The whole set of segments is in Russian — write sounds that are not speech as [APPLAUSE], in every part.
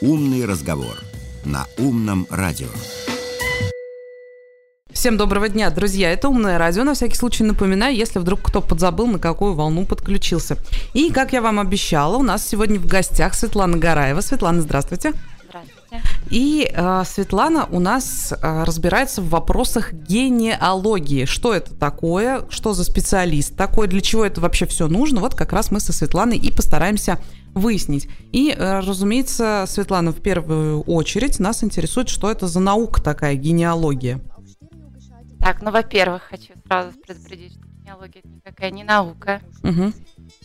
«Умный разговор» на «Умном радио». Всем доброго дня, друзья. Это «Умное радио». На всякий случай напоминаю, если вдруг кто подзабыл, на какую волну подключился. И, как я вам обещала, у нас сегодня в гостях Светлана Гараева. Светлана, здравствуйте. Здравствуйте. И э, Светлана у нас э, разбирается в вопросах генеалогии. Что это такое? Что за специалист такой? Для чего это вообще все нужно? Вот как раз мы со Светланой и постараемся выяснить. И, э, разумеется, Светлана, в первую очередь нас интересует, что это за наука такая генеалогия. Так, ну, во-первых, хочу сразу предупредить, что генеалогия это никакая не наука. Угу.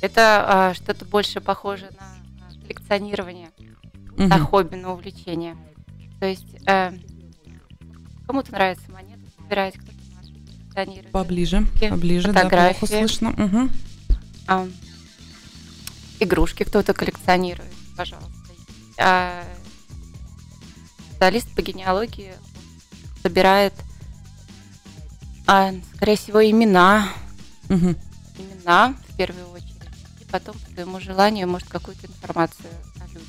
Это а, что-то больше похоже на, на коллекционирование, Угу. на хобби, на увлечение. То есть э, кому-то нравятся монеты собирать, кто-то коллекционирует. Поближе, поближе, да, фотографии. плохо слышно. Угу. А, игрушки кто-то коллекционирует, пожалуйста. А, специалист по генеалогии собирает, а, скорее всего, имена, Угу. имена в первую очередь, и потом по своему желанию может какую-то информацию о людях.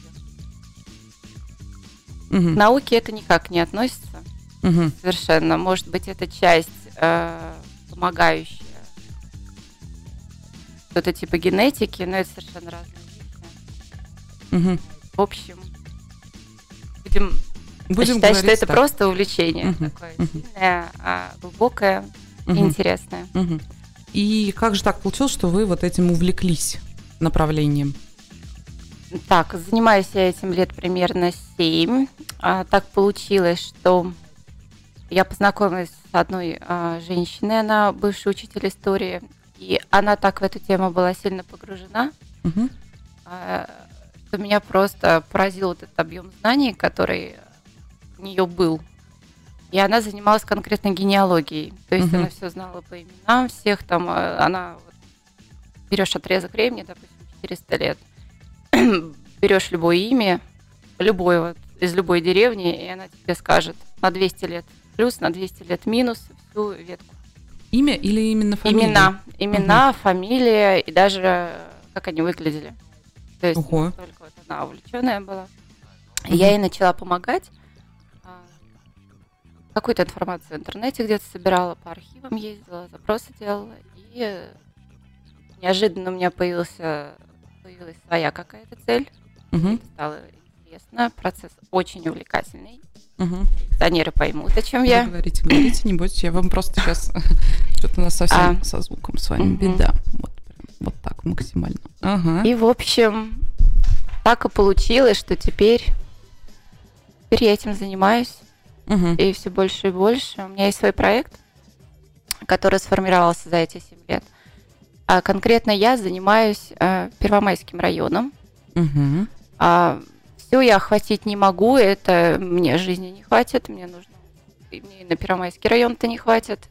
К Угу. науке это никак не относится Угу. совершенно. Может быть, это часть э, помогающая. Что-то типа генетики, но это совершенно разные вещи. Угу. В общем, будем, Будем считать, что это так. просто увлечение Мгм, такое мгм. сильное, а, глубокое и Мгм. интересное. Мгм. И как же так получилось, что вы вот этим увлеклись направлением? Так, занимаюсь я этим лет примерно 7. А, так получилось, что я познакомилась с одной а, женщиной, она бывший учитель истории, и она так в эту тему была сильно погружена, а, что меня просто поразил вот этот объем знаний, который у нее был. И она занималась конкретно генеалогией. То есть Мгм. она все знала по именам всех, там а, она вот, берешь отрезок времени, допустим, 400 лет, [CLEARS THROAT] берешь любое имя, любое вот, из любой деревни, и она тебе скажет на 200 лет плюс, на 200 лет минус всю ветку. Имя или именно фамилия? Имена, имена, фамилия и даже э, как они выглядели. То есть Ого. настолько вот она увлеченная была. Мгм. Я ей начала помогать. А, Какую-то информацию в интернете где-то собирала, по архивам ездила, запросы делала. И э, неожиданно у меня появился, появилась своя какая-то цель. Мне это стало интересно. Процесс очень увлекательный. Мгм. Акционеры поймут, о чем Вы я. говорите, говорите, не бойтесь, я вам просто сейчас [LAUGHS] что-то у нас совсем А. со звуком с вами Мгм. беда. Вот, вот так максимально. Ага. И, в общем, так и получилось, что теперь, теперь я этим занимаюсь. Мгм. И все больше и больше. У меня есть свой проект, который сформировался за эти 7 лет. А конкретно я занимаюсь э, Первомайским районом. Мгм. Все я охватить не могу, это мне жизни не хватит, мне нужно и мне и на Первомайский район-то не хватит,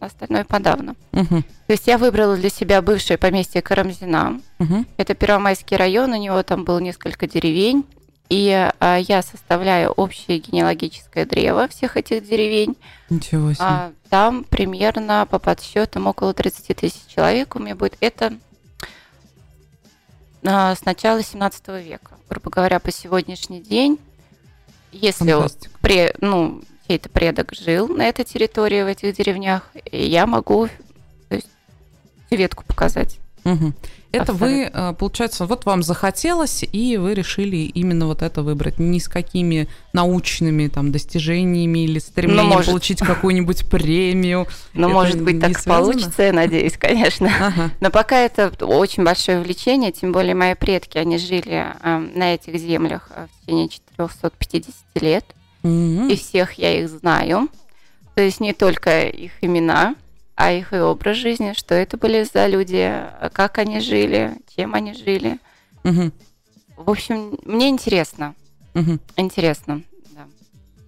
а остальное подавно. Мгм. То есть я выбрала для себя бывшее поместье Карамзина. Мгм. Это Первомайский район, у него там было несколько деревень. И а, я составляю общее генеалогическое древо всех этих деревень. Ничего себе. А, там примерно по подсчетам около 30 тысяч человек у меня будет. Это а, с начала 17 века. Грубо говоря, по сегодняшний день, если Фантастика. пре, ну, чей-то предок жил на этой территории, в этих деревнях, я могу то есть, ветку показать. Мгм. Это вы, э, получается, вот вам захотелось, и вы решили именно вот это выбрать. Ни с какими научными там достижениями или стремлением может. получить какую-нибудь премию. [LAUGHS] Но, Это может быть, так связано? получится, я надеюсь, конечно. [LAUGHS] Ага. Но пока это очень большое увлечение, тем более мои предки, они жили э, на этих землях э, в течение 450 лет, Мгм. и всех я их знаю. То есть не только их имена, а их и образ жизни, что это были за люди, как они жили, чем они жили. Мгм. В общем, мне интересно, Мгм. интересно. да.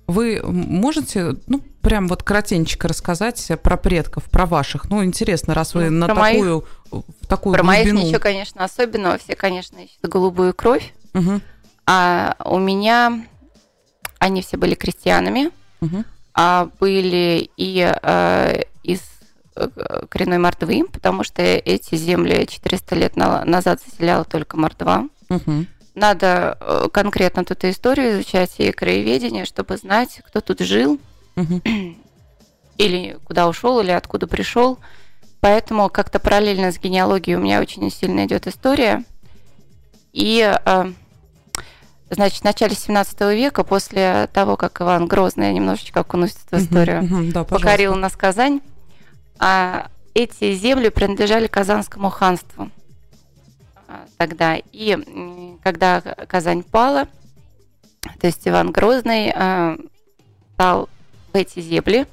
Вы можете, ну, прям вот коротенько рассказать про предков, про ваших? Ну, интересно, раз вы Ну, на про моих- такую, в такую Про моих глубину. ничего, конечно, особенного. Все, конечно, ищут голубую кровь. Мгм. А у меня они все были крестьянами, Мгм. а были и э, из коренной мордвы, потому что эти земли 400 лет на- назад заселяла только мордва. Мгм. надо э, конкретно тут историю изучать и краеведение, чтобы знать, кто тут жил, Мгм. [CLEARS THROAT] или куда ушел, или откуда пришел. Поэтому как-то параллельно с генеалогией у меня очень сильно идет история. И, э, значит, в начале 17 века, после того, как Иван Грозный, немножечко окунусь в эту историю, Да, покорил нас Казань, эти земли принадлежали Казанскому ханству а, тогда. И когда Казань пала, то есть Иван Грозный а, стал в эти земли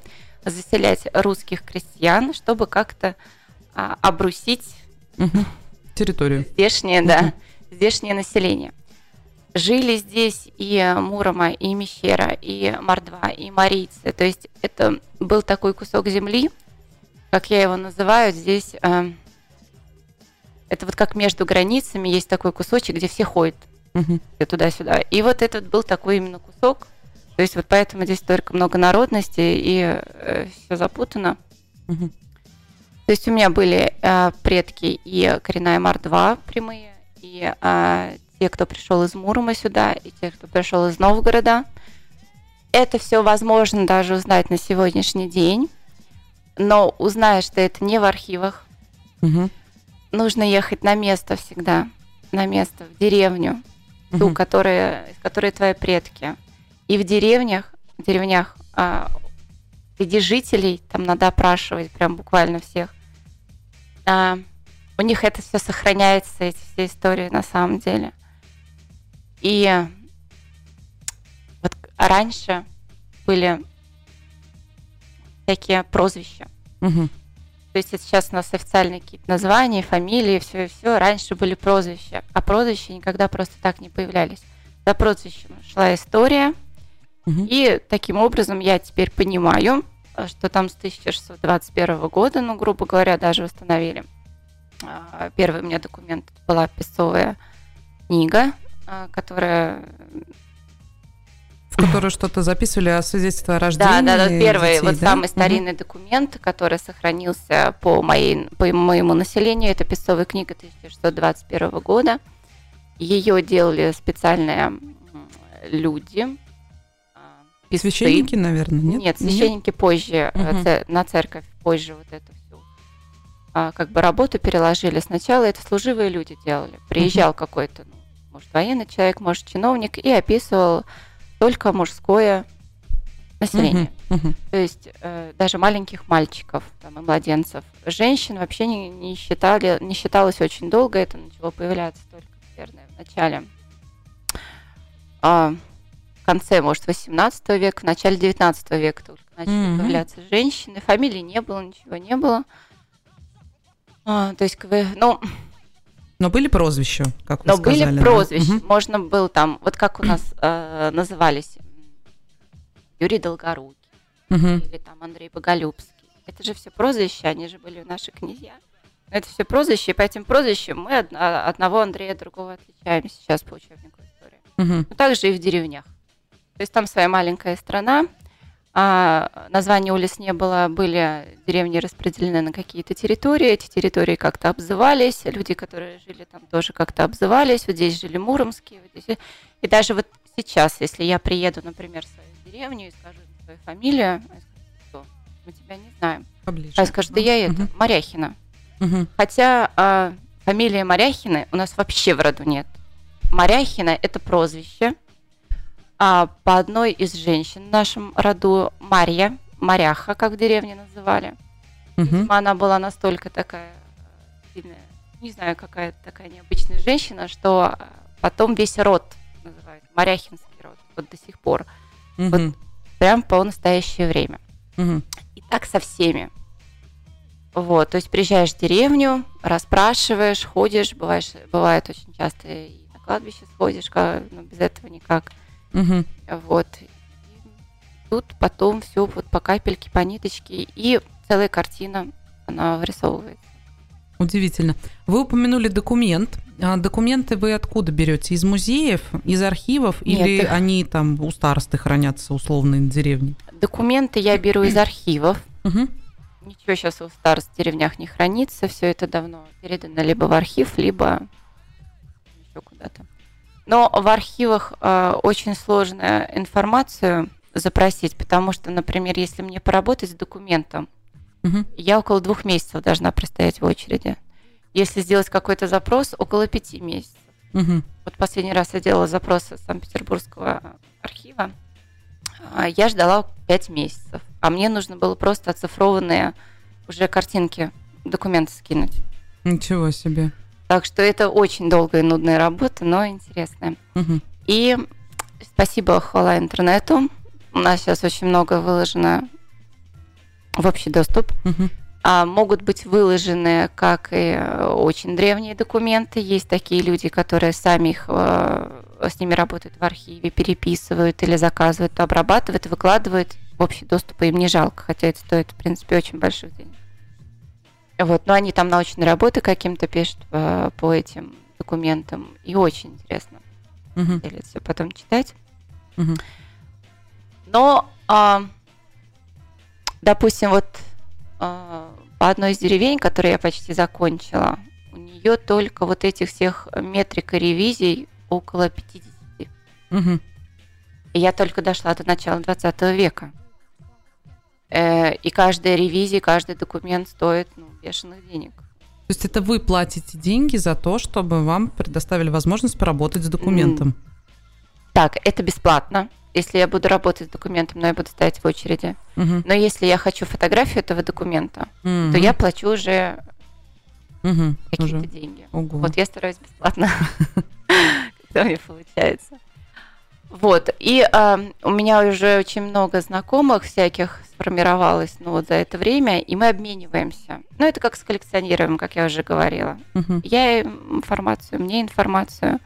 заселять русских крестьян, чтобы как-то а, обрусить. Территорию. здешнее, да, здешнее население. Жили здесь и Мурома, и Мещера, и Мордва, и Марийцы. То есть это был такой кусок земли, как я его называю, здесь э, это вот как между границами есть такой кусочек, где все ходят все туда-сюда. И вот этот был такой именно кусок. То есть вот поэтому здесь только много народности и все запутано. Мгм. То есть у меня были э, предки и коренная Мордва прямые, и э, те, кто пришел из Мурома сюда, и те, кто пришел из Новгорода. Это все возможно даже узнать на сегодняшний день, но узнаешь ты это не в архивах. Мгм. Нужно ехать на место всегда, на место, в деревню, ту, Мгм. которая, которые твои предки. И в деревнях, в деревнях а, среди жителей, там надо опрашивать прям буквально всех. А, у них это все сохраняется, эти все истории на самом деле. И вот раньше были всякие прозвища. Мгм. То есть это сейчас у нас официальные какие-то названия, фамилии, все и все. Раньше были прозвища, а прозвища никогда просто так не появлялись. За прозвищем шла история, Мгм. и таким образом я теперь понимаю, что там с 1621 года, ну, грубо говоря, даже установили. А, Первый у меня документ была песцовая книга, а, которая В которой что-то записывали о свидетельстве о рождении. Да, да, да, первый, детей, вот да? самый старинный документ, который сохранился по, моей, по моему населению, это песцовая книга 1621 года. Ее делали специальные люди, а, писцы. Священники, наверное, нет? Нет, священники позже э, Мгм. це- на церковь позже вот это всю а, как бы работу переложили. Сначала это служивые люди делали. Приезжал какой-то, ну, может, военный человек, может, чиновник, и описывал только мужское население. Мгм, мгм. То есть э, даже маленьких мальчиков там, и младенцев. Женщин вообще не, не считали, не считалось очень долго. Это начало появляться только, наверное, в начале, а, в конце, может, 18 века, в начале 19 века только начали Мгм. появляться женщины. Фамилии не было, ничего не было. А, то есть, ну, Но были прозвища, как вы но сказали. были да? прозвища. Мгм. Можно было там, вот как у нас э, назывались Юрий Долгорукий Мгм. или там Андрей Боголюбский. Это же все прозвища, они же были наши князья. Но это все прозвища, и по этим прозвищам мы од- одного Андрея другого отличаемся сейчас по учебнику истории. Мгм. Но также и в деревнях. То есть там своя маленькая страна, а названия улиц не было, были деревни распределены на какие-то территории, эти территории как-то обзывались, люди, которые жили там, тоже как-то обзывались, вот здесь жили муромские, вот здесь. И даже вот сейчас, если я приеду, например, в свою деревню и скажу свою фамилию, кто? Мы тебя не знаем. Поближе. А скажут, да я это, Мгм. Моряхина. Мгм. Хотя а, фамилия Моряхины у нас вообще в роду нет. Моряхина – это прозвище. А по одной из женщин в нашем роду Марья, Моряха, как в деревне называли. Мгм. Видимо, она была настолько такая э, сильная, не знаю, какая такая необычная женщина, что э, потом весь род называют Моряхинский род, вот до сих пор, Мгм. прям по настоящее время. Мгм. И так со всеми. Вот, то есть приезжаешь в деревню, расспрашиваешь, ходишь, бываешь, бывает очень часто и на кладбище сходишь, но без этого никак. Мгм. Вот. И тут потом все вот по капельке, по ниточке, и целая картина, она вырисовывается. Удивительно. Вы упомянули документ. А документы вы откуда берете? Из музеев, из архивов, Нет, или их- они там у старосты хранятся условно на деревне? Документы я беру из архивов. Ничего сейчас у старост в деревнях не хранится, все это давно передано либо в архив, либо. Но в архивах э, очень сложно информацию запросить, потому что, например, если мне поработать с документом, угу. я около двух месяцев должна простоять в очереди. Если сделать какой-то запрос, около пяти месяцев. Угу. Вот последний раз я делала запрос из Санкт-Петербургского архива, а, я ждала пять месяцев, а мне нужно было просто оцифрованные уже картинки, документы скинуть. Ничего себе. Так что это очень долгая и нудная работа, но интересная. Угу. И спасибо, хвала интернету. У нас сейчас очень много выложено в общий доступ. Угу. А могут быть выложены как и очень древние документы. Есть такие люди, которые сами их э, с ними работают в архиве, переписывают или заказывают, обрабатывают, выкладывают в общий доступ, и им не жалко, хотя это стоит, в принципе, очень больших денег. Вот, но они там научные работы каким-то пишут по, э, по этим документам, и очень интересно угу. все потом читать. Угу. Но, а, допустим, вот а, по одной из деревень, которую я почти закончила, у нее только вот этих всех метрик и ревизий около 50. Угу. И я только дошла до начала 20 века. Э, и каждая ревизия, каждый документ стоит ну, бешеных денег. То есть это вы платите деньги за то, чтобы вам предоставили возможность поработать с документом? Так, это бесплатно. Если я буду работать с документом, но я буду стоять в очереди. Угу. Но если я хочу фотографию этого документа, угу. то я плачу уже угу. какие-то уже. деньги. Ого. Вот я стараюсь бесплатно, [LAUGHS] когда мне получается. Вот, и э, у меня уже очень много знакомых всяких сформировалось ну, вот за это время, и мы обмениваемся. Ну, это как с коллекционированием, как я уже говорила. Uh-huh. Я информацию, мне информацию.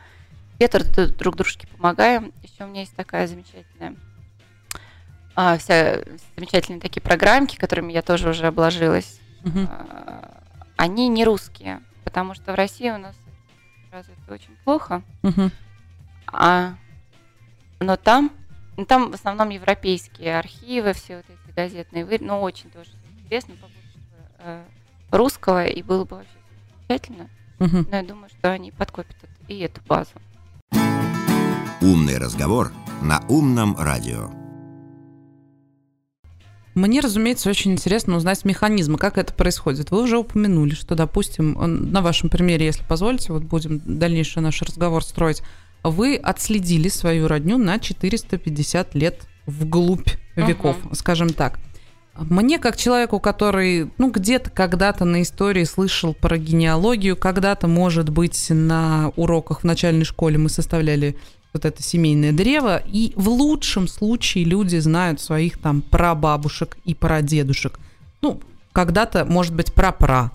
Это друг дружке помогаем. Еще у меня есть такая замечательная а, вся замечательные такие программки, которыми я тоже уже обложилась. Uh-huh. А, они не русские, потому что в России у нас развито очень плохо. Uh-huh. А но там, ну, там в основном европейские архивы, все вот эти газетные, ну, очень тоже интересно, побольше э, русского, и было бы вообще замечательно. Угу. Но я думаю, что они подкопят и эту базу. Умный разговор на умном радио. Мне, разумеется, очень интересно узнать механизмы, как это происходит. Вы уже упомянули, что, допустим, на вашем примере, если позволите, вот будем дальнейший наш разговор строить вы отследили свою родню на 450 лет вглубь веков, uh-huh. скажем так. Мне, как человеку, который, ну, где-то когда-то на истории слышал про генеалогию, когда-то, может быть, на уроках в начальной школе мы составляли вот это семейное древо, и в лучшем случае люди знают своих там прабабушек и прадедушек. Ну, когда-то, может быть, прапра.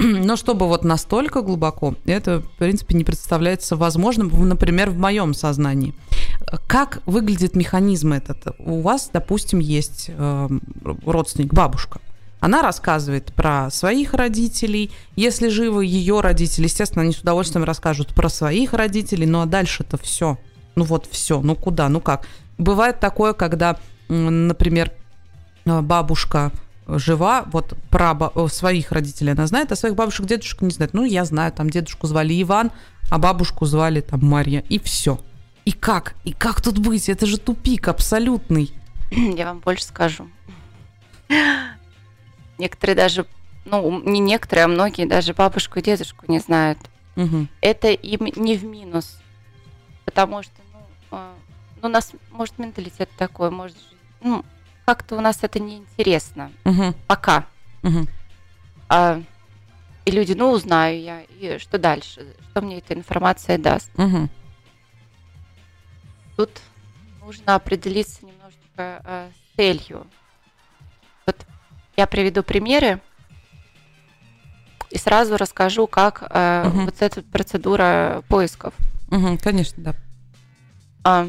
[CLEARS THROAT] Но чтобы вот настолько глубоко, это, в принципе, не представляется возможным, например, в моем сознании. Как выглядит механизм этот? У вас, допустим, есть э, родственник, бабушка. Она рассказывает про своих родителей. Если живы ее родители, естественно, они с удовольствием расскажут про своих родителей. Ну а дальше-то все. Ну вот все. Ну куда? Ну как? Бывает такое, когда, например, э, бабушка жива, вот про своих родителей она знает, а своих бабушек, дедушек не знает. Ну, я знаю, там дедушку звали Иван, а бабушку звали там Марья, и все. И как? И как тут быть? Это же тупик абсолютный. [CLEARS THROAT] Я вам больше скажу. Некоторые даже, ну, не некоторые, а многие даже бабушку и дедушку не знают. Угу. Это им не в минус, потому что, ну, а, ну, у нас, может, менталитет такой, может, ну, как-то у нас это неинтересно. Угу. Пока. Угу. А, и люди, ну, узнаю я, и что дальше? Что мне эта информация даст? Угу. Тут нужно определиться немножечко э, с целью. Вот я приведу примеры и сразу расскажу, как э, угу. вот эта процедура поисков. Угу, конечно, да. А,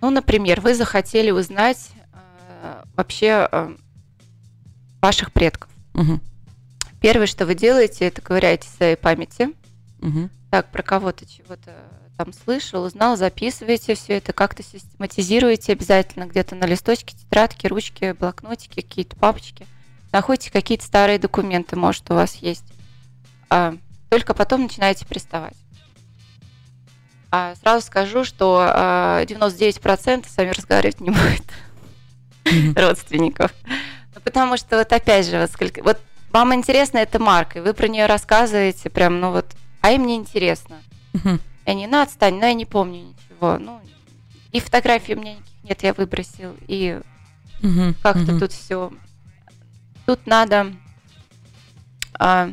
ну, например, вы захотели узнать вообще э, ваших предков. Угу. Первое, что вы делаете, это ковыряете в своей памяти. Угу. Так, про кого-то чего-то там слышал, узнал, записываете все это, как-то систематизируете обязательно где-то на листочке, тетрадке, ручке, блокнотике, какие-то папочки. Находите какие-то старые документы, может, у вас есть. А, только потом начинаете приставать. А сразу скажу, что э, 99% с вами разговаривать не [LAUGHS] будет Родственников. Ну, потому что вот опять же, вот, сколько, вот вам интересна эта марка, и вы про нее рассказываете прям, ну вот, а им не интересно. Мгм. И они, ну отстань, ну я не помню ничего. Ну, и фотографий у меня никаких нет, я выбросил, и как-то тут все. Тут надо а,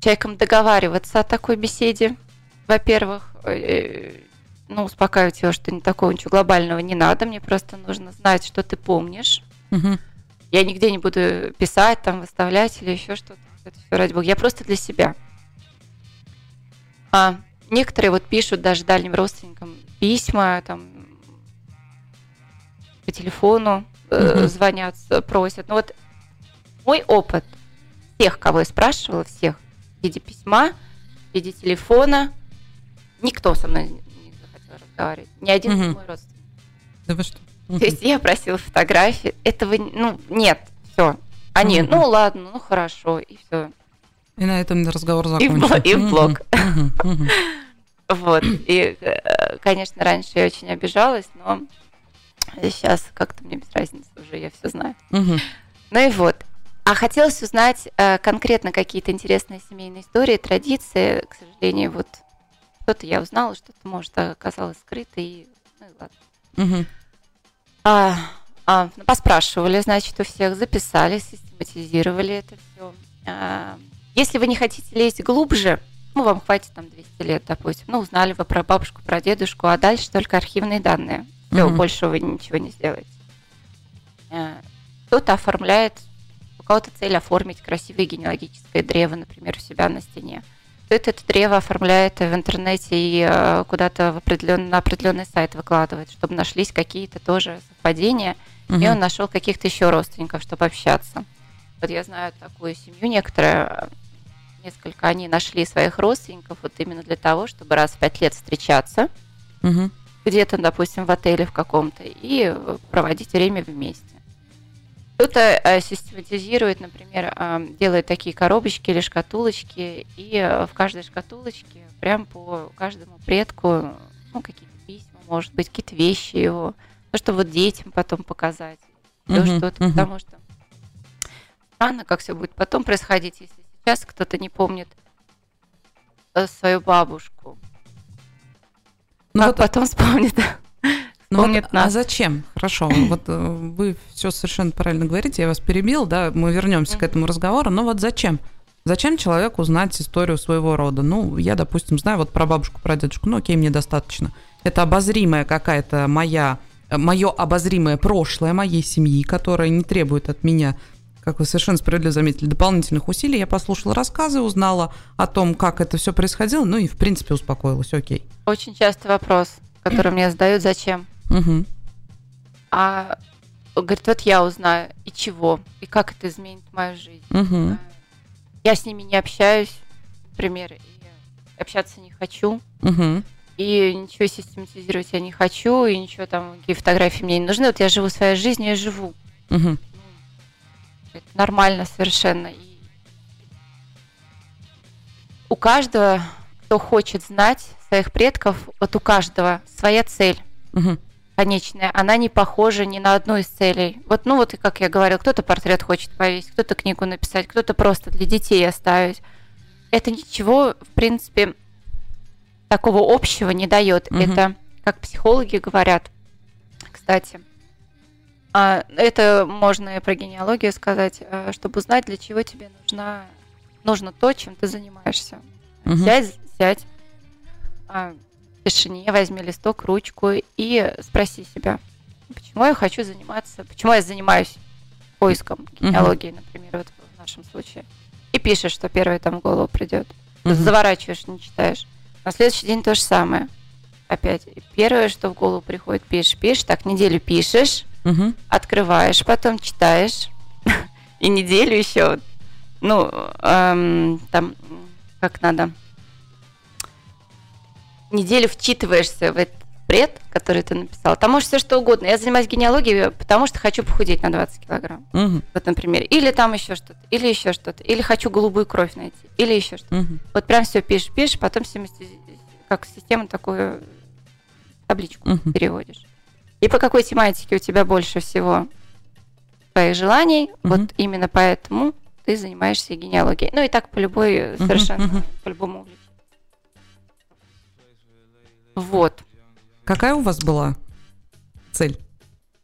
человеком договариваться о такой беседе. Во-первых, э, ну, успокаивать его, что не такого ничего глобального не надо. Мне просто нужно знать, что ты помнишь. Мгм. Я нигде не буду писать, там, выставлять или еще что-то. Это все ради бога. Я просто для себя. А некоторые вот пишут даже дальним родственникам письма, там, по телефону э, Мгм. звонят, просят. Ну вот мой опыт всех, кого я спрашивала, всех, в виде письма, в виде телефона, никто со мной разговаривать. Ни один Мгм. мой родственник. Да вы что? То есть я просила фотографии, этого, ну, нет, все. Они, Мгм. ну ладно, ну хорошо, и все. И на этом разговор бло- и в блог. Вот. И, э, конечно, раньше я очень обижалась, но сейчас как-то мне без разницы уже, я все знаю. Ну и вот. А хотелось узнать э, конкретно какие-то интересные семейные истории, традиции. К сожалению, вот что-то я узнала, что-то, может, оказалось скрыто, и ну и ладно. Мгм. А, а, ну, поспрашивали, значит, у всех, записали, систематизировали это все. если вы не хотите лезть глубже, ну, вам хватит там 200 лет, допустим, ну, узнали вы про бабушку, про дедушку, а дальше только архивные данные. Все, Мгм. больше вы ничего не сделаете. А, Кто-то оформляет, у кого-то цель оформить красивое генеалогическое древо, например, у себя на стене. Это древо оформляет в интернете и э, куда-то в определен- на определенный сайт выкладывает, чтобы нашлись какие-то тоже совпадения, и Мгм. он нашел каких-то еще родственников, чтобы общаться. Вот я знаю такую семью, некоторые, несколько, они нашли своих родственников вот именно для того, чтобы раз в пять лет встречаться Мгм. где-то, допустим, в отеле в каком-то и проводить время вместе. Кто-то э, систематизирует, например, э, делает такие коробочки или шкатулочки, и э, в каждой шкатулочке прям по каждому предку, ну, какие-то письма, может быть, какие-то вещи его, ну, чтобы вот детям потом показать, еще Мгм, что-то, мгм. потому что странно, как все будет потом происходить, если сейчас кто-то не помнит э, свою бабушку. Ну как вот, потом вспомнит? Ну вот, вспомнит а нас. зачем? Хорошо, вот э, вы все совершенно правильно говорите, я вас перебил, да, мы вернемся к этому разговору, но вот зачем? Зачем человеку знать историю своего рода? Ну, я, допустим, знаю вот про бабушку, про дедушку, ну, окей, мне достаточно. Это обозримая какая-то моя, мое обозримое прошлое моей семьи, которое не требует от меня, как вы совершенно справедливо заметили, дополнительных усилий. Я послушала рассказы, узнала о том, как это все происходило, ну и, в принципе, успокоилась, окей. Очень частый вопрос, который мне задают, зачем? Мгм. А говорит, вот я узнаю, и чего, и как это изменит мою жизнь. Э, Я с ними не общаюсь, например, и общаться не хочу, Мгм. и ничего систематизировать я не хочу, и ничего там, какие фотографии мне не нужны. Вот я живу своей жизнью, я живу. Ну, Это нормально совершенно. И у каждого, кто хочет знать своих предков, вот у каждого своя цель Мгм. Конечная, она не похожа ни на одну из целей. Вот, ну вот, и как я говорила, кто-то портрет хочет повесить, кто-то книгу написать, кто-то просто для детей оставить. Это ничего, в принципе, такого общего не дает. Мгм. Это, как психологи говорят, кстати, а, это можно и про генеалогию сказать, а, чтобы узнать, для чего тебе нужна, нужно то, чем ты занимаешься. Мгм. Сядь, сядь, а, тишине, возьми листок, ручку и спроси себя, почему я хочу заниматься, почему я занимаюсь поиском генеалогии, например, вот в нашем случае. И пишешь, что первое там в голову придет. Мгм. Заворачиваешь, не читаешь. На следующий день то же самое. Опять. И первое, что в голову приходит, пишешь, пишешь, так неделю пишешь, Мгм. открываешь, потом читаешь, [LAUGHS] и неделю еще, ну, эм, там, как надо, неделю вчитываешься в этот бред, который ты написал. Там может все что угодно. Я занимаюсь генеалогией, потому что хочу похудеть на 20 килограмм. Мгм. Вот, например. Или там еще что-то, или еще что-то. Или хочу голубую кровь найти, или еще что-то. Мгм. Вот прям все пишешь, пишешь, потом систематизи- как систему такую табличку Мгм. переводишь. И по какой тематике у тебя больше всего твоих желаний, Мгм. вот именно поэтому ты занимаешься генеалогией. Ну и так по любой совершенно, по любому увлечению. Вот. Какая у вас была цель?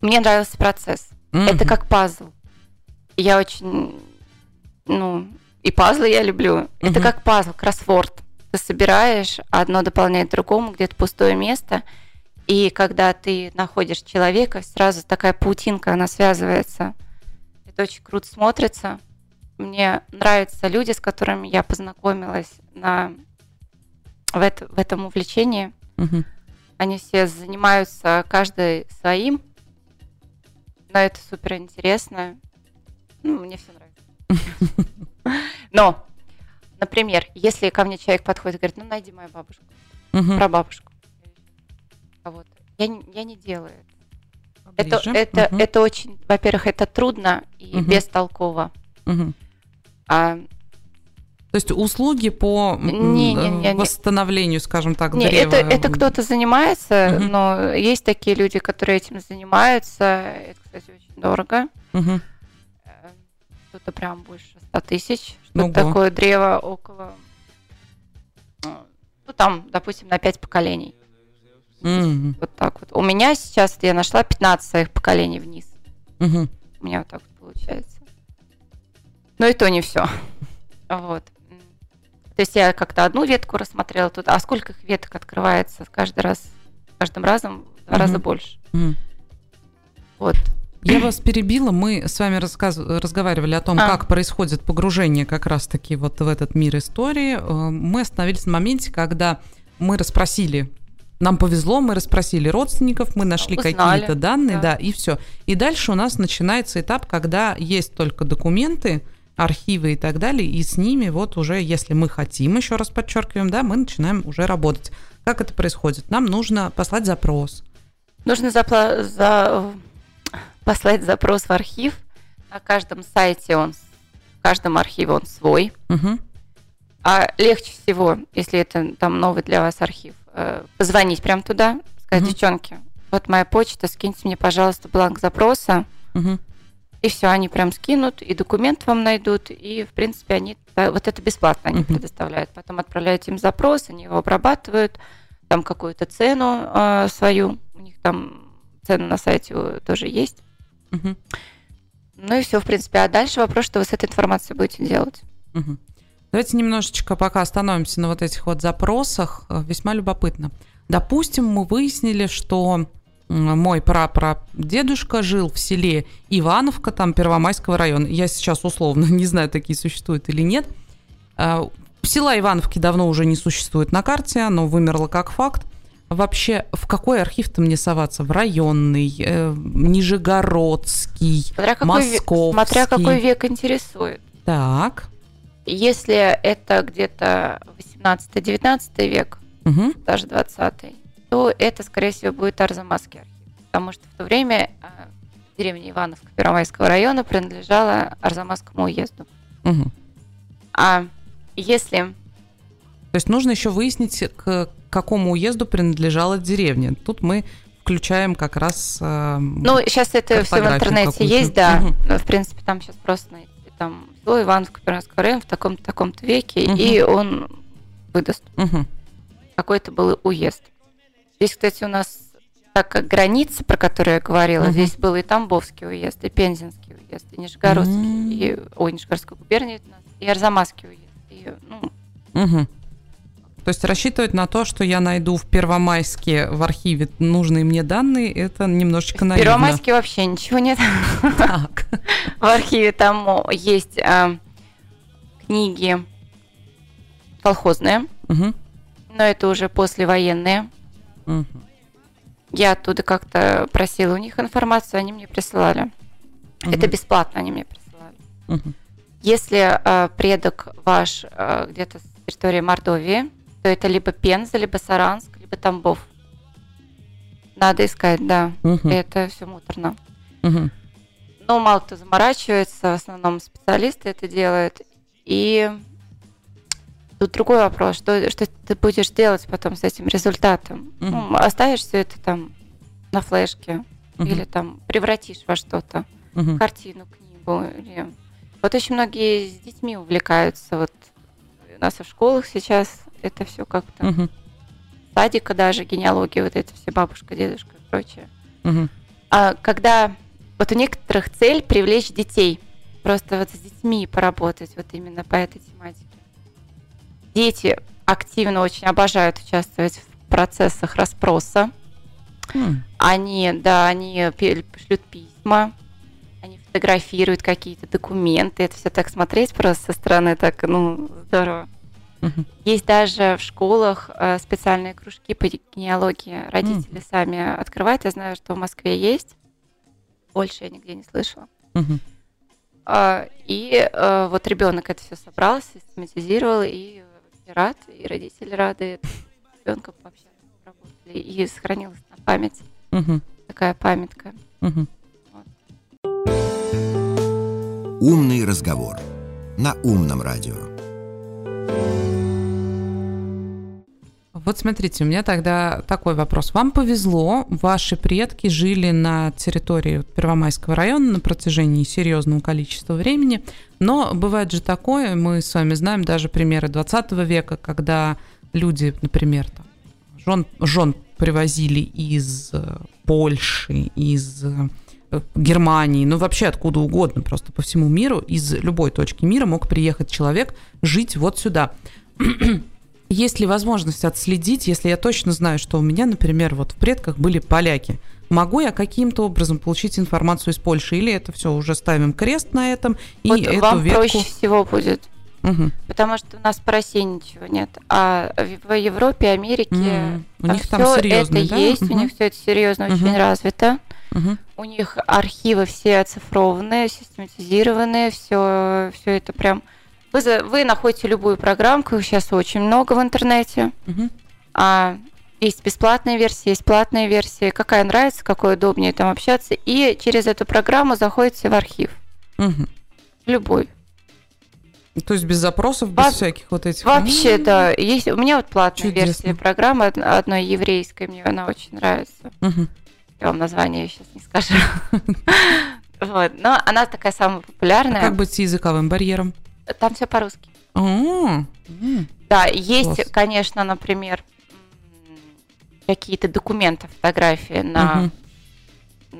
Мне нравился процесс. Это Мгм. как пазл. Я очень, ну, и пазлы я люблю. Это Мгм. как пазл, кроссворд. Ты собираешь, одно дополняет другому, где-то пустое место. И когда ты находишь человека, сразу такая паутинка, она связывается. Это очень круто смотрится. Мне нравятся люди, с которыми я познакомилась на, в, это- в этом увлечении. Они все занимаются каждый своим, но это супер интересно. Ну, мне все нравится. [LAUGHS] Но, например, если ко мне человек подходит и говорит, ну, найди мою бабушку, про бабушку, кого-то, я, не- я не делаю это. Это, это, это очень, во-первых, это трудно и бестолково. А, То есть услуги по м, Не-не-не-не. э, восстановлению, скажем так, не, древа. это, это кто-то занимается, Мгм. но есть такие люди, которые этим занимаются. Это, кстати, очень дорого. Э, Что-то прям больше 100 тысяч. Что-то Ого. такое древо около... э, Ну, там, допустим, на 5 поколений. Мгм. Вот так вот. У меня сейчас, я нашла 15 своих поколений вниз. Мгм. У меня вот так вот получается. Но и то не все. [LAUGHS] Вот. То есть я как-то одну ветку рассмотрела тут, а сколько их веток открывается каждый раз, каждым разом в два Мгм. раза больше. Мгм. Вот. Я вас перебила. Мы с вами рассказ... разговаривали о том, А. как происходит погружение как раз-таки вот в этот мир истории. Э, Мы остановились на моменте, когда мы расспросили нам повезло, мы расспросили родственников, мы нашли какие-то данные, да. да. и все. И дальше у нас начинается этап, когда есть только документы, архивы и так далее, и с ними вот уже, если мы хотим, еще раз подчеркиваем, да, мы начинаем уже работать. Как это происходит? Нам нужно послать запрос. Нужно запла- за- послать запрос в архив. На каждом сайте он, в каждом архиве он свой. Мгм. А легче всего, если это там новый для вас архив, э, позвонить прям туда, сказать, Мгм. девчонки, вот моя почта, скиньте мне, пожалуйста, бланк запроса, Мгм. И все, они прям скинут, и документ вам найдут, и, в принципе, они, вот это бесплатно они предоставляют. Потом отправляете им запрос, они его обрабатывают, там какую-то цену э, свою, у них там цены на сайте тоже есть. Ну и все, в принципе. А дальше вопрос, что вы с этой информацией будете делать. Давайте немножечко пока остановимся на вот этих вот запросах. Э, Весьма любопытно. Допустим, мы выяснили, что мой прапрадедушка жил в селе Ивановка, там Первомайского района. Я сейчас условно [LAUGHS] не знаю, такие существуют или нет. А, Села Ивановки давно уже не существует на карте, оно вымерло как факт. Вообще, в какой архив-то мне соваться? В районный, э, Нижегородский, Смотря какой, век, Московский. смотря какой век интересует. Так. Если это где-то 18-19 век, Мгм. даже 20 то это, скорее всего, будет Арзамасский архив. Потому что в то время а, деревня Ивановка Первомайского района принадлежала Арзамасскому уезду. Мгм. А если То есть нужно еще выяснить, к какому уезду принадлежала деревня. Тут мы включаем как раз... э, Ну, сейчас это все в интернете есть, да. Мгм. Но, в принципе, там сейчас просто найти там село Ивановка Первомайского района в таком-то таком-то веке, Мгм. и он выдаст. мгм. какой-то был уезд. Здесь, кстати, у нас, так как граница, про которую я говорила, Мгм. здесь был и Тамбовский уезд, и Пензенский уезд, и Нижегородский, М. и, ой, Нижегородская губерния, это у нас, и Арзамасский уезд. И, ну, Мгм. То есть рассчитывать на то, что я найду в Первомайске в архиве нужные мне данные, это немножечко в наивно. Первомайске вообще ничего нет. Так. [LAUGHS] В архиве там есть а, книги колхозные, но это уже послевоенные. Мгм. Я оттуда как-то просила у них информацию, они мне присылали. Это Мгм. бесплатно они мне присылали. Мгм. Если э, предок ваш э, где-то с территории Мордовии, то это либо Пенза, либо Саранск, либо Тамбов. Надо искать, да. Мгм. Это все муторно. Мгм. Но мало кто заморачивается, в основном специалисты это делают. И Тут другой вопрос, что, что ты будешь делать потом с этим результатом? Мгм. Ну, оставишь все это там на флешке Мгм. или там превратишь во что-то, Мгм. картину, книгу. Или... Вот очень многие с детьми увлекаются. Вот у нас и в школах сейчас это все как-то. Мгм. Садика даже, генеалогия, вот это все бабушка, дедушка и прочее. Мгм. А когда вот у некоторых цель привлечь детей, просто вот с детьми поработать вот именно по этой тематике. Дети активно очень обожают участвовать в процессах расспроса. М. Они, да, они шлют письма, они фотографируют какие-то документы. Это все так смотреть просто со стороны так, ну, здорово. Мгм. Есть даже в школах э, специальные кружки по генеалогии. Родители сами открывают. Я знаю, что в Москве есть. Больше я нигде не слышала. А, И э, вот ребенок это все собрал, систематизировал, и рад, и родители рады. Ребенка пообщались, работали, и сохранилась на память Мгм. такая памятка. Мгм. «Умный разговор» на умном радио. Вот смотрите, у меня тогда такой вопрос. Вам повезло, ваши предки жили на территории Первомайского района на протяжении серьезного количества времени, но бывает же такое, мы с вами знаем даже примеры 20 века, когда люди, например, там, жен, жен привозили из э, Польши, из э, Германии, ну вообще откуда угодно, просто по всему миру, из любой точки мира мог приехать человек жить вот сюда. Есть ли возможность отследить, если я точно знаю, что у меня, например, вот в предках были поляки? Могу я каким-то образом получить информацию из Польши, или это все уже ставим крест на этом и вот эту вам ветку? проще всего будет, Мгм. потому что у нас по России ничего нет. А в Европе, Америке М, у них там серьезно, это да? есть, у Мгм. них все это серьезно, очень Мгм. развито. Мгм. У них архивы все оцифрованные, систематизированные, все, все это прям. Вы, вы находите любую программку, их сейчас очень много в интернете. Мгм. А, есть бесплатные версии, есть платные версии. Какая нравится, какой удобнее там общаться. И через эту программу заходите в архив. Мгм. Любой. То есть без запросов, без Во- всяких вот этих... Вообще, М, да. Есть, у меня вот платная Чудесно. версия программы од- одной еврейской, мне она очень нравится. мгм. Я вам название сейчас не скажу. [LAUGHS] Вот. Но она такая самая популярная. Как быть с языковым барьером? Там все по-русски. А, м, Да, есть, Класс. конечно, например, какие-то документы, фотографии на, Мгм.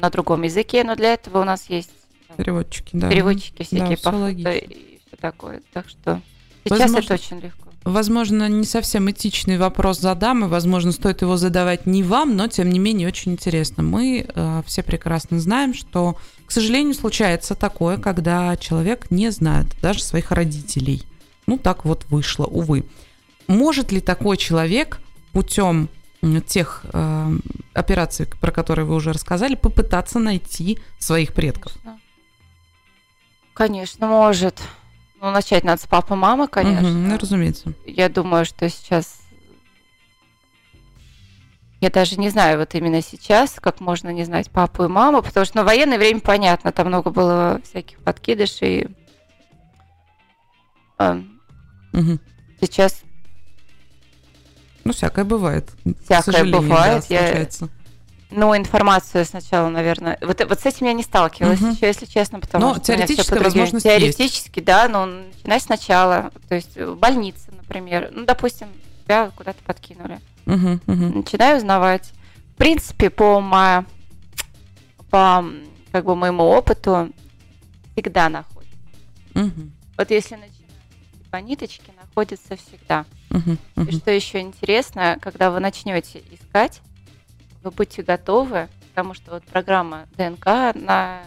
на другом языке, но для этого у нас есть там, Переводчики, да. переводчики Да, всякие всё по фото и все такое. Так что сейчас Возможно- это очень легко. Возможно, не совсем этичный вопрос задам, и, возможно, стоит его задавать не вам, но, тем не менее, очень интересно. Мы э, все прекрасно знаем, что, к сожалению, случается такое, когда человек не знает даже своих родителей. Ну, так вот вышло, увы. Может ли такой человек путем тех э, операций, про которые вы уже рассказали, попытаться найти своих предков? Конечно. Конечно, может. Ну, начать надо с папы, мамы, конечно. Мгм, ну, разумеется. Я думаю, что сейчас... Я даже не знаю, вот именно сейчас, как можно не знать папу и маму, потому что на военное время понятно, там много было всяких подкидышей. А, Мгм. Сейчас Ну, всякое бывает. Всякое сожалению, да, бывает. Я- случается. Ну, информацию сначала, наверное. Вот, вот с этим я не сталкивалась Мгм. еще, если честно, потому Но что у меня всё теоретическая по другим- возможность есть. Теоретически, да, но начинай сначала. То есть в больнице, например. Ну, допустим, тебя куда-то подкинули. Мгм, мгм. Начинаю узнавать. В принципе, по, ма- по как бы моему опыту всегда находят. Мгм, Вот если начинать по ниточке, находится всегда. мгм, И мгм. что еще интересно, когда вы начнете искать, вы будьте готовы, потому что вот программа ДНК на,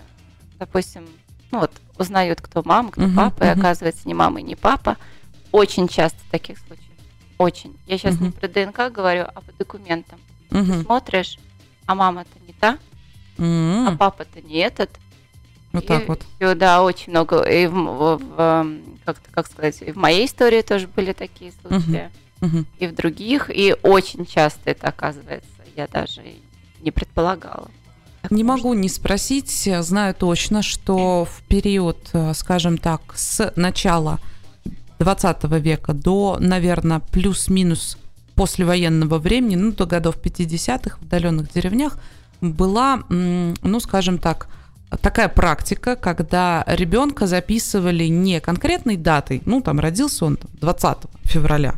допустим, ну вот узнает, кто мама, кто Мгм, папа, и мгм. оказывается не мама и не папа. Очень часто таких случаев. Очень. Я сейчас не Мгм. про ДНК говорю, а по документам. Мгм. Смотришь, а мама-то не та, а М, папа-то не этот. Вот И так вот. всё, да, очень много. И в, в- в, эм, как, как сказать, и в моей истории тоже были такие случаи. Мгм. и в других, и очень часто это оказывается, я даже не предполагала. Не могу не спросить, знаю точно, что в период, э, скажем так, с начала 20 века до, наверное, плюс-минус послевоенного времени, ну, до годов 50-х в отдаленных деревнях, была, ну, скажем так, такая практика, когда ребенка записывали не конкретной датой, ну, там родился он 20 февраля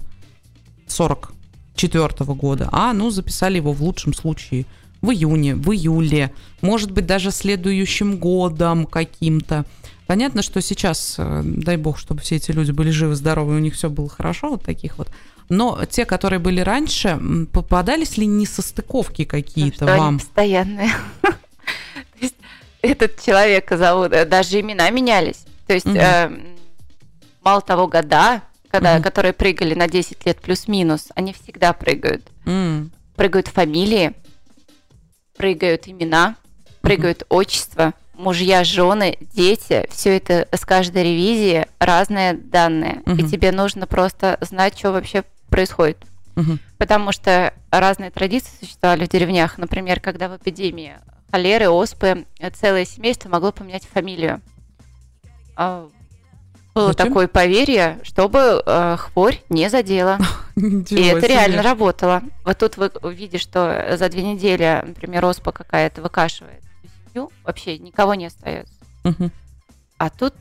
44 года, а, ну, записали его в лучшем случае в июне, в июле, может быть, даже следующим годом каким-то. Понятно, что сейчас, э, дай бог, чтобы все эти люди были живы, здоровы, у них все было хорошо, вот таких вот. Но те, которые были раньше, попадались ли несостыковки какие-то ну, вам? Постоянные. [LAUGHS] То есть этот человека зовут, э, даже имена менялись. То есть э, мало того, года, когда, которые прыгали на 10 лет плюс-минус, они всегда прыгают. Прыгают фамилии, прыгают имена, прыгают отчества, мужья, жены, дети, все это с каждой ревизии разные данные. И тебе нужно просто знать, что вообще происходит. Потому что разные традиции существовали в деревнях. Например, когда в эпидемии холеры, оспы, целое семейство могло поменять фамилию. Было Зачем? такое поверье, чтобы э, хворь не задела. [LAUGHS] И это реально работало. Вот тут вы видите, что за две недели, например, оспа какая-то выкашивает семью, вообще никого не остается. А тут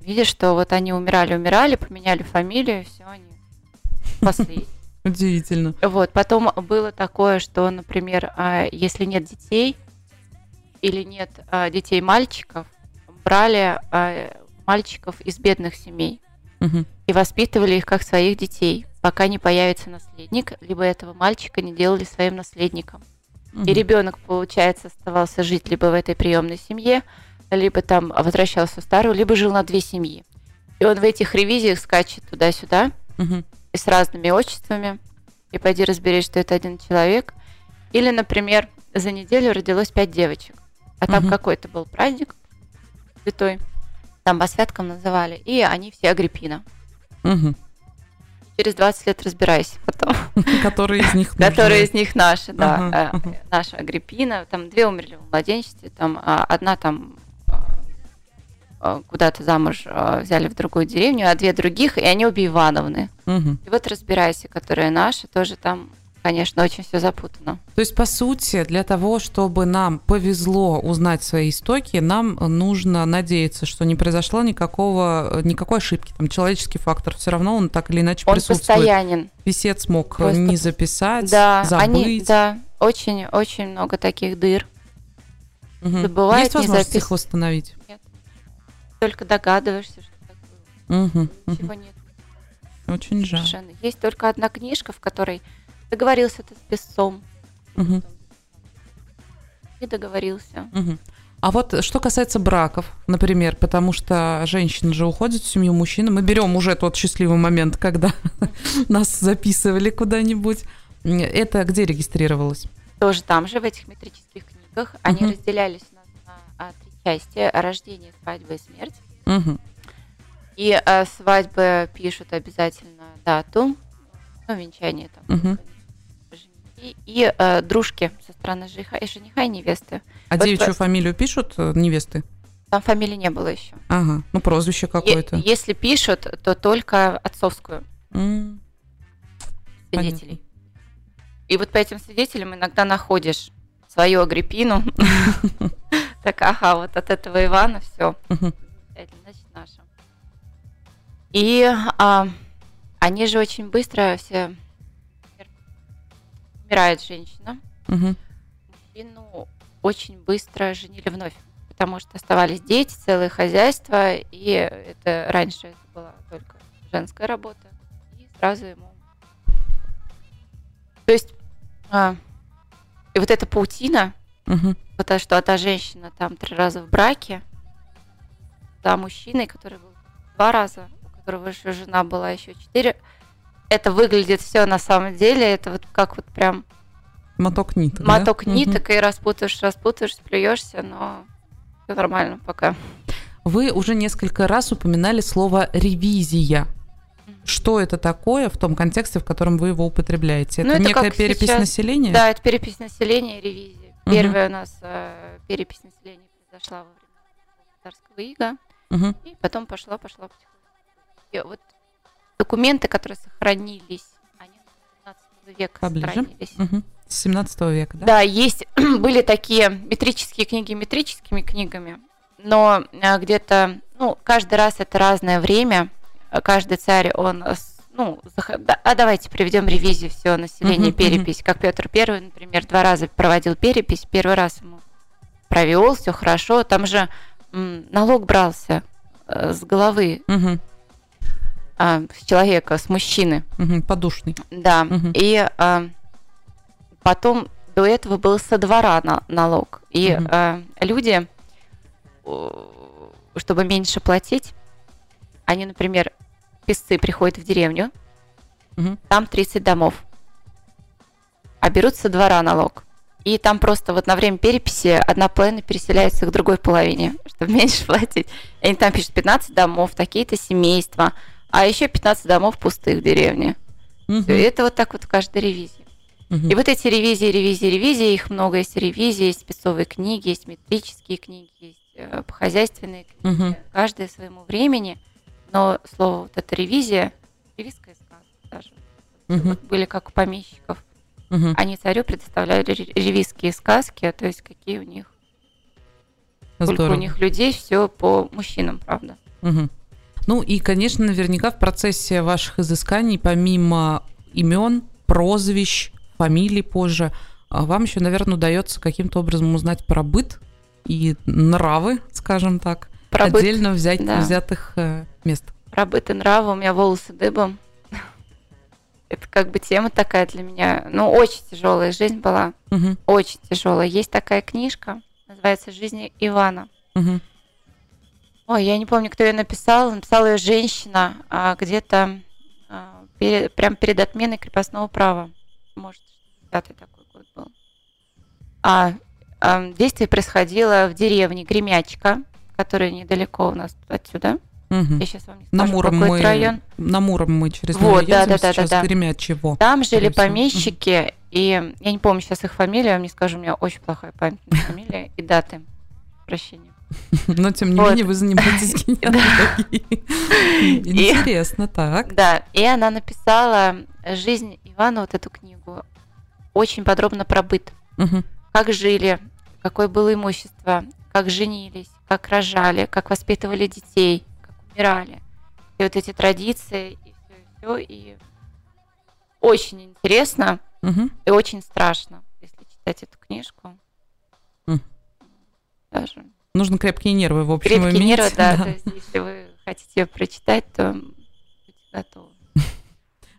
видишь, что вот они умирали, умирали, поменяли фамилию, все, они [LAUGHS] спаслись. Удивительно. Вот, потом было такое, что, например, а, если нет детей или нет а, детей мальчиков, брали а, мальчиков из бедных семей угу. и воспитывали их как своих детей, пока не появится наследник, либо этого мальчика не делали своим наследником. Угу. И ребенок, получается, оставался жить либо в этой приемной семье, либо там возвращался в старую, либо жил на две семьи. И он в этих ревизиях скачет туда-сюда, угу и с разными отчествами, и пойди разберись, что это один человек. Или, например, за неделю родилось пять девочек, а там угу. какой-то был праздник святой, там по святкам называли, и они все Агриппина. Угу. Через 20 лет разбирайся потом. [LAUGHS] Которые из них [LAUGHS] Которые из них наши, да. Э, наша Агриппина. Там две умерли в младенчестве, там а, одна там Э, куда-то замуж взяли в другую деревню, а две других, и они обе Ивановны. Угу. И вот разбирайся, которая наша, тоже там конечно, очень все запутано. То есть, по сути, для того, чтобы нам повезло узнать свои истоки, нам нужно надеяться, что не произошло никакого, никакой ошибки. Там человеческий фактор все равно он так или иначе он присутствует. постоянен. Писец мог Просто... не записать, да, забыть. Они, да, очень-очень много таких дыр. Угу. Забывает, Есть возможность запис... их восстановить? Нет только догадываешься, что так было. Угу, Ничего угу. нет. Очень жаль. Совершенно. Есть только одна книжка, в которой договорился ты с песцом. Угу. И договорился. Угу. А вот что касается браков, например, потому что женщина же уходит в семью мужчины, мы берем уже тот счастливый момент, когда [LAUGHS] нас записывали куда-нибудь. Это где регистрировалось? Тоже там же, в этих метрических книгах. Они угу. разделялись у нас на три части рождение, свадьба и смерть. Угу. И э, свадьбы пишут обязательно дату, ну, венчание там. Угу. И, и э, дружки со стороны жениха и жениха и невесты. А вот девичью по... фамилию пишут э, невесты? Там фамилии не было еще. Ага, ну прозвище какое-то. Е- если пишут, то только отцовскую. Mm. Свидетелей. Понятно. И вот по этим свидетелям иногда находишь свою Агриппину, [LAUGHS] Так, ага, вот от этого Ивана все. Значит, наша. И а, они же очень быстро все умирает женщина. Мужчину очень быстро женили вновь, потому что оставались дети, целое хозяйство, и это раньше это была только женская работа, и сразу ему. То есть а, и вот эта паутина, угу потому что та женщина там три раза в браке, за мужчиной, который был два раза, у которого еще жена была еще четыре. Это выглядит все на самом деле, это вот как вот прям моток ниток. Моток да? ниток, угу. и распутаешь, распутаешь, плюешься, но все нормально пока. Вы уже несколько раз упоминали слово ревизия. Что это такое в том контексте, в котором вы его употребляете? Это, ну, это некая перепись сейчас... населения? Да, это перепись населения и ревизия. Первая у нас э, перепись населения произошла во время царского ига, угу. и потом пошла, пошла потихоньку. И вот документы, которые сохранились, они с 17 века Поближе. сохранились. Мгм. С 17 века, да? Да, есть, [CLEARS THROAT] были такие метрические книги метрическими книгами, но э, где-то, ну, каждый раз это разное время, э, каждый царь, он, ну, зах- а давайте приведем ревизию всего населения, Мгм, перепись, как Петр Первый, например, два раза проводил перепись, первый раз ему провел, все хорошо, там же налог брался э, с головы Мгм. А, с человека, с мужчины. Мгм. Подушный. Да, Мгм. и а, потом до этого был со двора на- налог. И Мгм. а, люди, чтобы меньше платить, они, например, песцы приходят в деревню, Мгм. там 30 домов, а берут со двора налог. И там просто вот на время переписи одна половина переселяется к другой половине, [LAUGHS] чтобы меньше платить. И они там пишут 15 домов, такие-то семейства, а еще 15 домов пустых в деревне. Мгм. И это вот так вот в каждой ревизии. Мгм. И вот эти ревизии, ревизии, ревизии, их много. Есть ревизии, есть спецовые книги, есть метрические книги, есть э, хозяйственные книги. Мгм. Каждое своему времени. Но слово вот эта ревизия, ревизская сказка даже. Мгм. Вот были как у помещиков. Мгм. Они царю предоставляли ре- ревизские сказки, то есть какие у них, сколько Здорово. у них людей, все по мужчинам, правда. Мгм. Ну и, конечно, наверняка в процессе ваших изысканий, помимо имен, прозвищ, фамилий позже, а, вам еще, наверное, удается каким-то образом узнать про быт и нравы, скажем так, Про быт, отдельно взять, да. взятых э, мест. про быт и нравы, у меня волосы дыбом. Это как бы тема такая для меня. Ну, очень тяжелая жизнь была. Мгм. Очень тяжелая. Есть такая книжка, называется «Жизнь Ивана». Мгм. Ой, я не помню, кто ее написал. Написала ее женщина а, где-то а, пере- прям перед отменой крепостного права. Может, 60 такой год был. А, а, действие происходило в деревне Гремячка, которая недалеко у нас отсюда. Мгм. Я сейчас вам не На скажу, Муром какой мы, район. на Муром мы через Вот, да, да, да, да, да. Гремячево. Там жили помещики, и я не помню сейчас их фамилию, я вам не скажу, у меня очень плохая память на фамилии и даты. Прощения. [LAUGHS] Но, тем не Вот. менее, вы занимаетесь [LAUGHS] [LAUGHS] генеалогией. Интересно, так. Да, и она написала «Жизнь Ивана», вот эту книгу, очень подробно про быт. Как жили, какое было имущество, как женились, как рожали, как воспитывали детей, как умирали. И вот эти традиции, и все, и все. И очень интересно Мгм. и очень страшно, если читать эту книжку. М. Даже Нужно крепкие нервы, в общем, крепкие иметь. нервы, да, [LAUGHS] То есть, если вы хотите ее прочитать, то будьте готовы. [LAUGHS]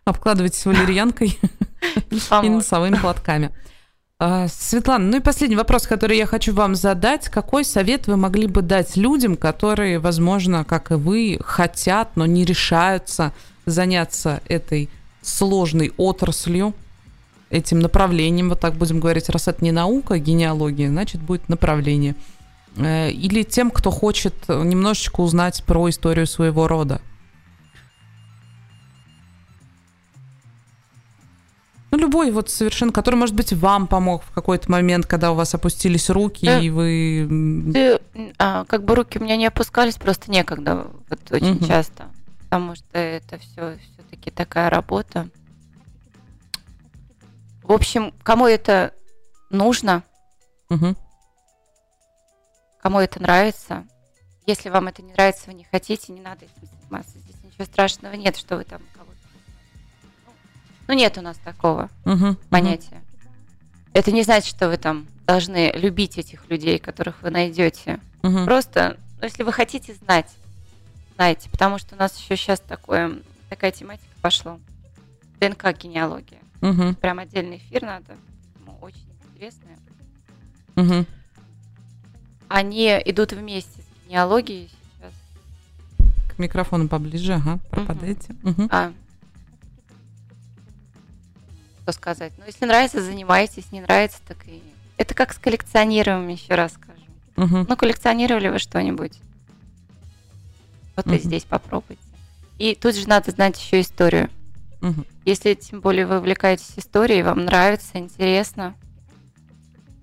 Обкладывайтесь валерьянкой [LAUGHS] и носовыми платками. А, Светлана, ну и последний вопрос, который я хочу вам задать. Какой совет вы могли бы дать людям, которые, возможно, как и вы, хотят, но не решаются заняться этой сложной отраслью, этим направлением, вот так будем говорить, раз это не наука, а генеалогия, значит, будет направление. Э, Или тем, кто хочет немножечко узнать про историю своего рода. Ну, любой вот совершенно, который, может быть, вам помог в какой-то момент, когда у вас опустились руки, Да. и вы... Ты, а, как бы руки у меня не опускались, просто некогда, вот очень Мгм. часто, потому что это все все-таки такая работа. В общем, кому это нужно, мгм, кому это нравится, если вам это не нравится, вы не хотите, не надо этим заниматься. Здесь ничего страшного нет, что вы там кого-то... Ну, Ну, нет у нас такого мгм. понятия. Это не значит, что вы там должны любить этих людей, которых вы найдете. Мгм. Просто, ну, если вы хотите знать, знайте, потому что у нас еще сейчас такое, такая тематика пошла. ДНК генеалогия. Мгм, Прям отдельный эфир надо. Ну, очень интересная. мгм. Они идут вместе с генеалогией сейчас. К микрофону поближе, ага, пропадайте. Мгм. А, что сказать? Ну, если нравится, занимайтесь, не нравится, так и... Это как с коллекционированием, еще раз скажу. Мгм. Ну, коллекционировали вы что-нибудь? Вот и Мгм. здесь попробуйте. И тут же надо знать еще историю. Мгм. Если тем более вы увлекаетесь историей, вам нравится, интересно,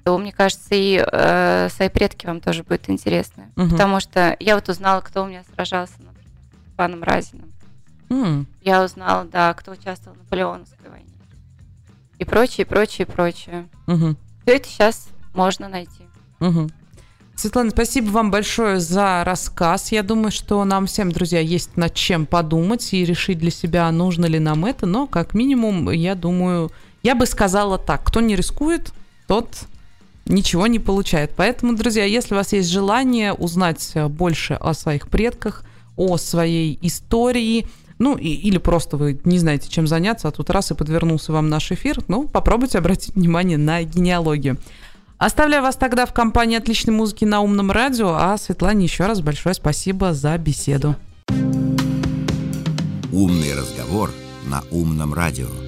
то, мне кажется, и э, свои предки вам тоже будут интересны. Мгм. Потому что я вот узнала, кто у меня сражался, например, с Иваном Разиным. Mm. Я узнала, да, кто участвовал в Наполеоновской войне. И прочее, прочее, прочее. Угу. Все это сейчас можно найти. Угу. Светлана, спасибо вам большое за рассказ. Я думаю, что нам всем, друзья, есть над чем подумать и решить для себя, нужно ли нам это. Но, как минимум, я думаю, я бы сказала так, кто не рискует, тот ничего не получает. Поэтому, друзья, если у вас есть желание узнать больше о своих предках, о своей истории, ну, и, или просто вы не знаете, чем заняться, а тут раз и подвернулся вам наш эфир, ну, попробуйте обратить внимание на генеалогию. Оставляю вас тогда в компании отличной музыки на умном радио, а Светлане еще раз большое спасибо за беседу. Умный разговор на умном радио.